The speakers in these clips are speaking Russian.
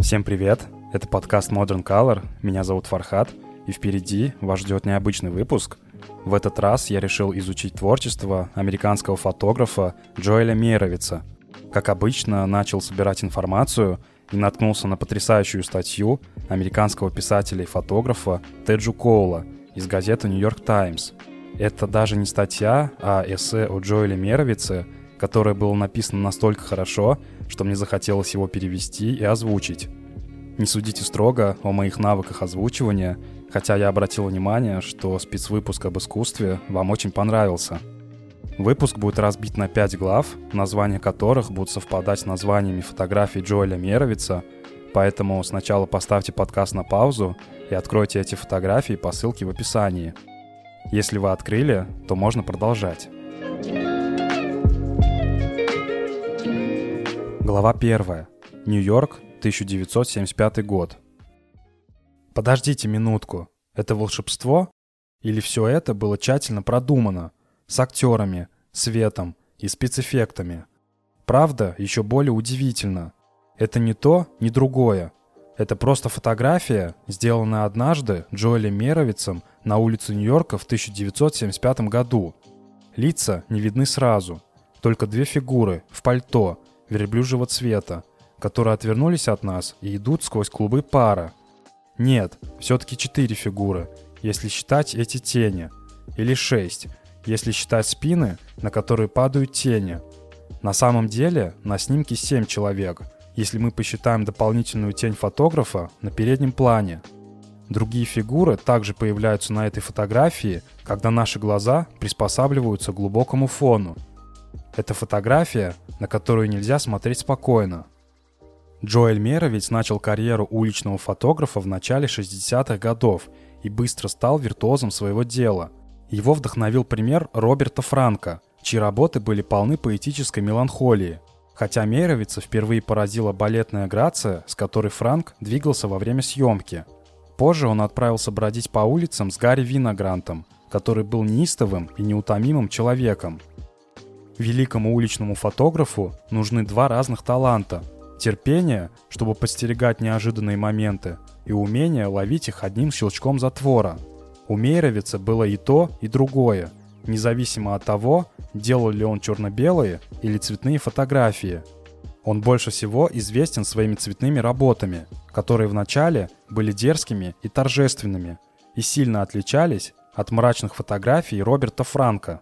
Всем привет! Это подкаст Modern Color. Меня зовут Фархат, и впереди вас ждет необычный выпуск. В этот раз я решил изучить творчество американского фотографа Джоэля Мейровица. Как обычно, начал собирать информацию и наткнулся на потрясающую статью американского писателя и фотографа Теджу Коула из газеты York Times. Это даже не статья, а эссе о Джоэле Меровице, которое было написано настолько хорошо, что мне захотелось его перевести и озвучить. Не судите строго о моих навыках озвучивания, хотя я обратил внимание, что спецвыпуск об искусстве вам очень понравился. Выпуск будет разбит на пять глав, названия которых будут совпадать с названиями фотографий Джоэля Меровица, поэтому сначала поставьте подкаст на паузу и откройте эти фотографии по ссылке в описании. Если вы открыли, то можно продолжать. Глава первая. Нью-Йорк, 1975 год. Подождите минутку. Это волшебство? Или все это было тщательно продумано? С актерами, светом и спецэффектами? Правда, еще более удивительно. Это не то, не другое. Это просто фотография, сделанная однажды Джоэлем Меровицем на улице Нью-Йорка в 1975 году. Лица не видны сразу. Только две фигуры в пальто верблюжьего цвета – которые отвернулись от нас и идут сквозь клубы пара. Нет, все-таки четыре фигуры, если считать эти тени. Или шесть, если считать спины, на которые падают тени. На самом деле на снимке семь человек, если мы посчитаем дополнительную тень фотографа на переднем плане. Другие фигуры также появляются на этой фотографии, когда наши глаза приспосабливаются к глубокому фону. Это фотография, на которую нельзя смотреть спокойно. Джоэль Меровиц начал карьеру уличного фотографа в начале 60-х годов и быстро стал виртуозом своего дела. Его вдохновил пример Роберта Франка, чьи работы были полны поэтической меланхолии. Хотя Мейровица впервые поразила балетная грация, с которой Франк двигался во время съемки. Позже он отправился бродить по улицам с Гарри Виногрантом, который был неистовым и неутомимым человеком. Великому уличному фотографу нужны два разных таланта терпение, чтобы подстерегать неожиданные моменты, и умение ловить их одним щелчком затвора. У Мейровица было и то, и другое, независимо от того, делал ли он черно-белые или цветные фотографии. Он больше всего известен своими цветными работами, которые вначале были дерзкими и торжественными и сильно отличались от мрачных фотографий Роберта Франка.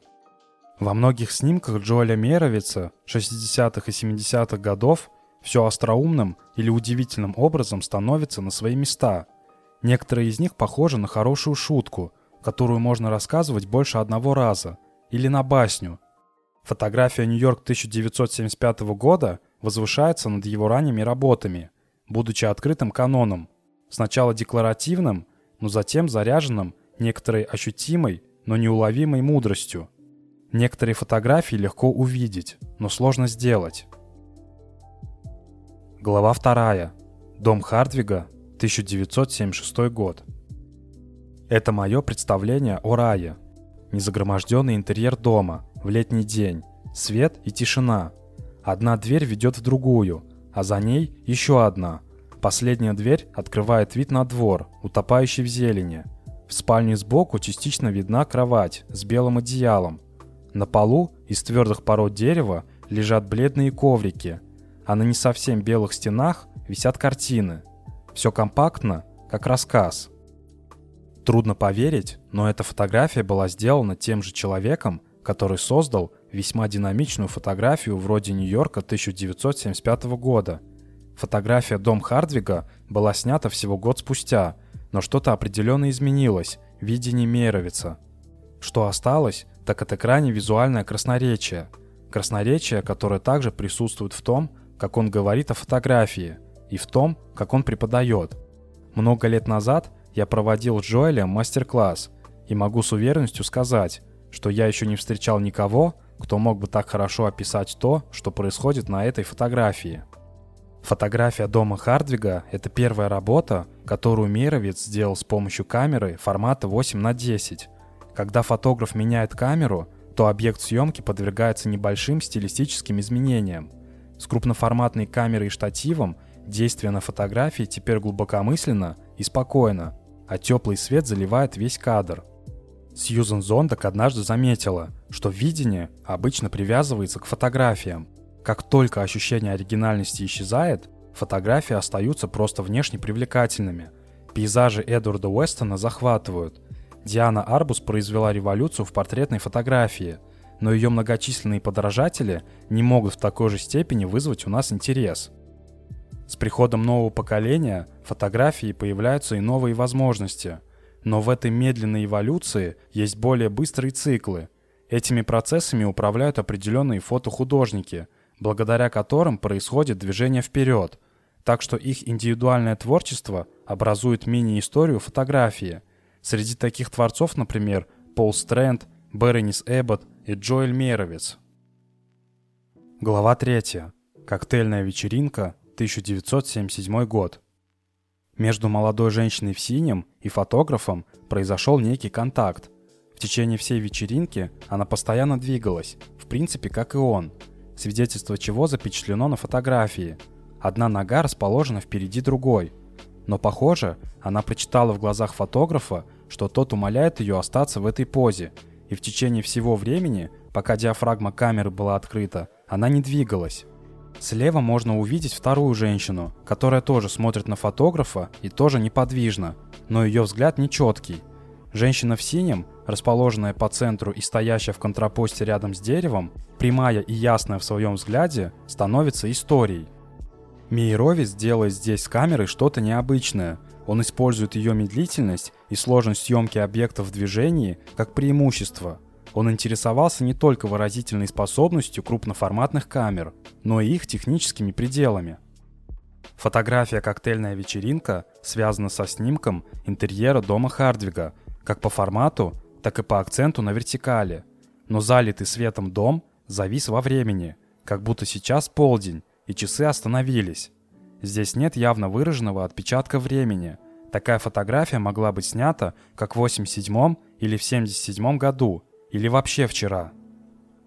Во многих снимках Джоэля Мейровица 60-х и 70-х годов все остроумным или удивительным образом становится на свои места. Некоторые из них похожи на хорошую шутку, которую можно рассказывать больше одного раза, или на басню. Фотография Нью-Йорк 1975 года возвышается над его ранними работами, будучи открытым каноном, сначала декларативным, но затем заряженным некоторой ощутимой, но неуловимой мудростью. Некоторые фотографии легко увидеть, но сложно сделать. Глава 2. Дом Хардвига, 1976 год. Это мое представление о рае. Незагроможденный интерьер дома, в летний день, свет и тишина. Одна дверь ведет в другую, а за ней еще одна. Последняя дверь открывает вид на двор, утопающий в зелени. В спальне сбоку частично видна кровать с белым одеялом. На полу из твердых пород дерева лежат бледные коврики – а на не совсем белых стенах висят картины. Все компактно, как рассказ. Трудно поверить, но эта фотография была сделана тем же человеком, который создал весьма динамичную фотографию вроде Нью-Йорка 1975 года. Фотография «Дом Хардвига» была снята всего год спустя, но что-то определенно изменилось в видении Мейровица. Что осталось, так это крайне визуальное красноречие. Красноречие, которое также присутствует в том, как он говорит о фотографии, и в том, как он преподает. Много лет назад я проводил с Джоэлем мастер-класс, и могу с уверенностью сказать, что я еще не встречал никого, кто мог бы так хорошо описать то, что происходит на этой фотографии. Фотография дома Хардвига – это первая работа, которую Мировец сделал с помощью камеры формата 8 на 10. Когда фотограф меняет камеру, то объект съемки подвергается небольшим стилистическим изменениям. С крупноформатной камерой и штативом действие на фотографии теперь глубокомысленно и спокойно, а теплый свет заливает весь кадр. Сьюзен Зондак однажды заметила, что видение обычно привязывается к фотографиям. Как только ощущение оригинальности исчезает, фотографии остаются просто внешне привлекательными. Пейзажи Эдварда Уэстона захватывают. Диана Арбус произвела революцию в портретной фотографии, но ее многочисленные подражатели не могут в такой же степени вызвать у нас интерес. С приходом нового поколения фотографии появляются и новые возможности. Но в этой медленной эволюции есть более быстрые циклы. Этими процессами управляют определенные фотохудожники – благодаря которым происходит движение вперед, так что их индивидуальное творчество образует мини-историю фотографии. Среди таких творцов, например, Пол Стрэнд, Беренис Эббот и Джоэль Мейровиц. Глава 3. Коктейльная вечеринка, 1977 год. Между молодой женщиной в синем и фотографом произошел некий контакт. В течение всей вечеринки она постоянно двигалась, в принципе, как и он – свидетельство чего запечатлено на фотографии. Одна нога расположена впереди другой. Но, похоже, она прочитала в глазах фотографа, что тот умоляет ее остаться в этой позе, и в течение всего времени, пока диафрагма камеры была открыта, она не двигалась. Слева можно увидеть вторую женщину, которая тоже смотрит на фотографа и тоже неподвижна, но ее взгляд нечеткий. Женщина в синем, расположенная по центру и стоящая в контрапосте рядом с деревом, прямая и ясная в своем взгляде, становится историей. Мейровец делает здесь с камерой что-то необычное. Он использует ее медлительность и сложность съемки объектов в движении как преимущество. Он интересовался не только выразительной способностью крупноформатных камер, но и их техническими пределами. Фотография «Коктейльная вечеринка» связана со снимком интерьера дома Хардвига, как по формату, так и по акценту на вертикали. Но залитый светом дом завис во времени, как будто сейчас полдень, и часы остановились. Здесь нет явно выраженного отпечатка времени. Такая фотография могла быть снята как в 87 или в 77 году, или вообще вчера.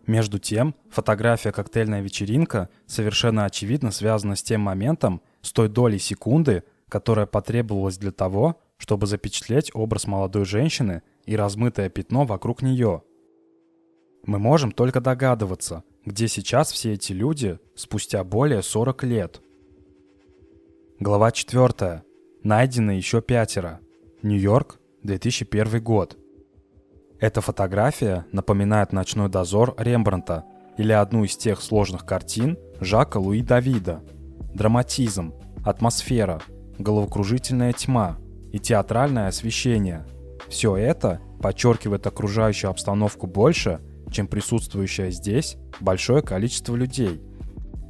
Между тем, фотография «Коктейльная вечеринка» совершенно очевидно связана с тем моментом, с той долей секунды, которая потребовалась для того, чтобы запечатлеть образ молодой женщины и размытое пятно вокруг нее – мы можем только догадываться, где сейчас все эти люди спустя более 40 лет. Глава 4. Найдено еще пятеро. Нью-Йорк, 2001 год. Эта фотография напоминает «Ночной дозор» Рембранта или одну из тех сложных картин Жака Луи Давида. Драматизм, атмосфера, головокружительная тьма и театральное освещение. Все это подчеркивает окружающую обстановку больше – чем присутствующее здесь большое количество людей.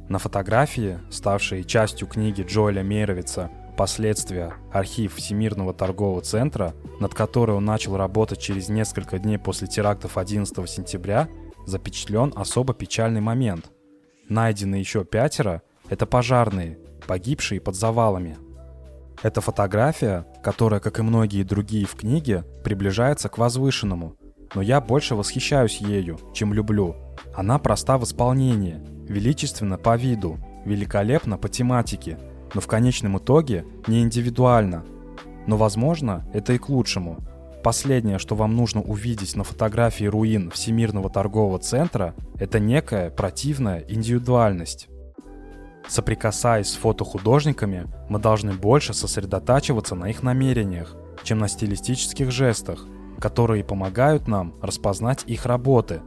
На фотографии, ставшей частью книги Джоэля Мейровица «Последствия. Архив Всемирного торгового центра», над которой он начал работать через несколько дней после терактов 11 сентября, запечатлен особо печальный момент. Найдены еще пятеро – это пожарные, погибшие под завалами. Это фотография, которая, как и многие другие в книге, приближается к возвышенному – но я больше восхищаюсь ею, чем люблю. Она проста в исполнении, величественна по виду, великолепна по тематике, но в конечном итоге не индивидуально. Но, возможно, это и к лучшему. Последнее, что вам нужно увидеть на фотографии руин Всемирного торгового центра, это некая противная индивидуальность. Соприкасаясь с фотохудожниками, мы должны больше сосредотачиваться на их намерениях, чем на стилистических жестах, которые помогают нам распознать их работы.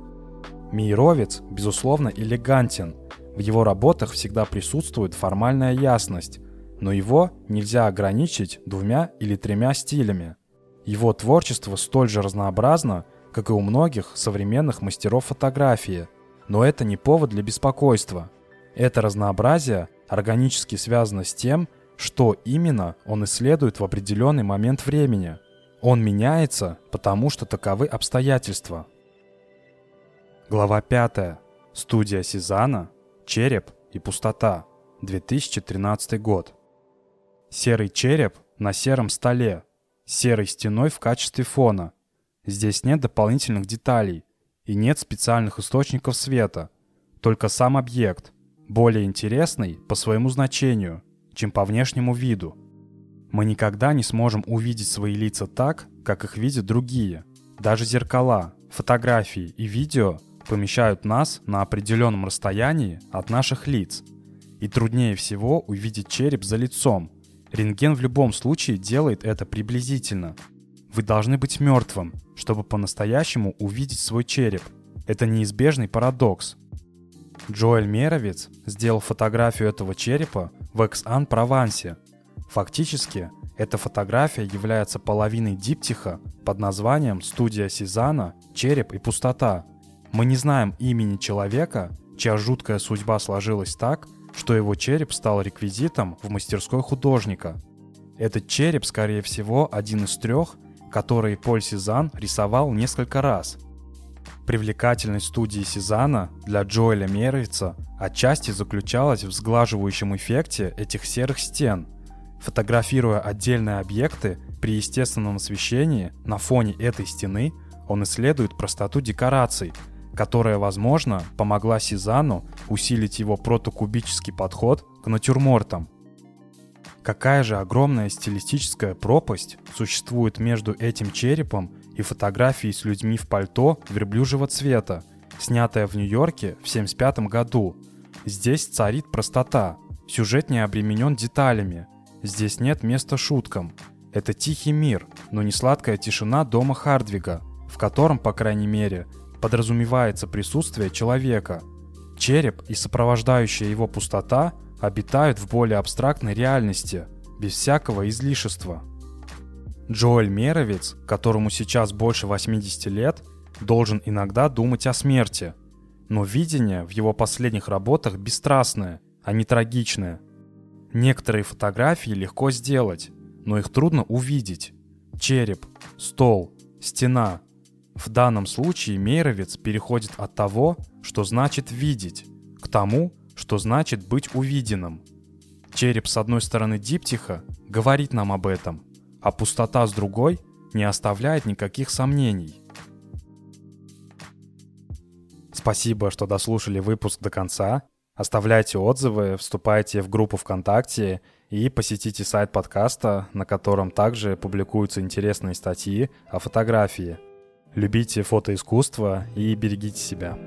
Мейровец, безусловно, элегантен. В его работах всегда присутствует формальная ясность, но его нельзя ограничить двумя или тремя стилями. Его творчество столь же разнообразно, как и у многих современных мастеров фотографии, но это не повод для беспокойства. Это разнообразие органически связано с тем, что именно он исследует в определенный момент времени – он меняется, потому что таковы обстоятельства. Глава 5. Студия Сезана. Череп и пустота. 2013 год. Серый череп на сером столе. Серой стеной в качестве фона. Здесь нет дополнительных деталей. и нет специальных источников света, только сам объект, более интересный по своему значению, чем по внешнему виду. Мы никогда не сможем увидеть свои лица так, как их видят другие. Даже зеркала, фотографии и видео помещают нас на определенном расстоянии от наших лиц. И труднее всего увидеть череп за лицом. Рентген в любом случае делает это приблизительно. Вы должны быть мертвым, чтобы по-настоящему увидеть свой череп. Это неизбежный парадокс. Джоэль Меровец сделал фотографию этого черепа в Экс-Ан-Провансе. Фактически, эта фотография является половиной диптиха под названием «Студия Сезана. Череп и пустота», мы не знаем имени человека, чья жуткая судьба сложилась так, что его череп стал реквизитом в мастерской художника. Этот череп, скорее всего, один из трех, которые Поль Сезанн рисовал несколько раз. Привлекательность студии Сезана для Джоэля Мервица отчасти заключалась в сглаживающем эффекте этих серых стен. Фотографируя отдельные объекты при естественном освещении на фоне этой стены, он исследует простоту декораций – которая, возможно, помогла Сезану усилить его протокубический подход к натюрмортам. Какая же огромная стилистическая пропасть существует между этим черепом и фотографией с людьми в пальто верблюжьего цвета, снятая в Нью-Йорке в 1975 году. Здесь царит простота, сюжет не обременен деталями, здесь нет места шуткам. Это тихий мир, но не сладкая тишина дома Хардвига, в котором, по крайней мере, подразумевается присутствие человека. Череп и сопровождающая его пустота обитают в более абстрактной реальности, без всякого излишества. Джоэль Меровец, которому сейчас больше 80 лет, должен иногда думать о смерти. Но видение в его последних работах бесстрастное, а не трагичное. Некоторые фотографии легко сделать, но их трудно увидеть. Череп, стол, стена, в данном случае Мейровец переходит от того, что значит видеть, к тому, что значит быть увиденным. Череп с одной стороны диптиха говорит нам об этом, а пустота с другой не оставляет никаких сомнений. Спасибо, что дослушали выпуск до конца. Оставляйте отзывы, вступайте в группу ВКонтакте и посетите сайт подкаста, на котором также публикуются интересные статьи о фотографии – Любите фотоискусство и берегите себя.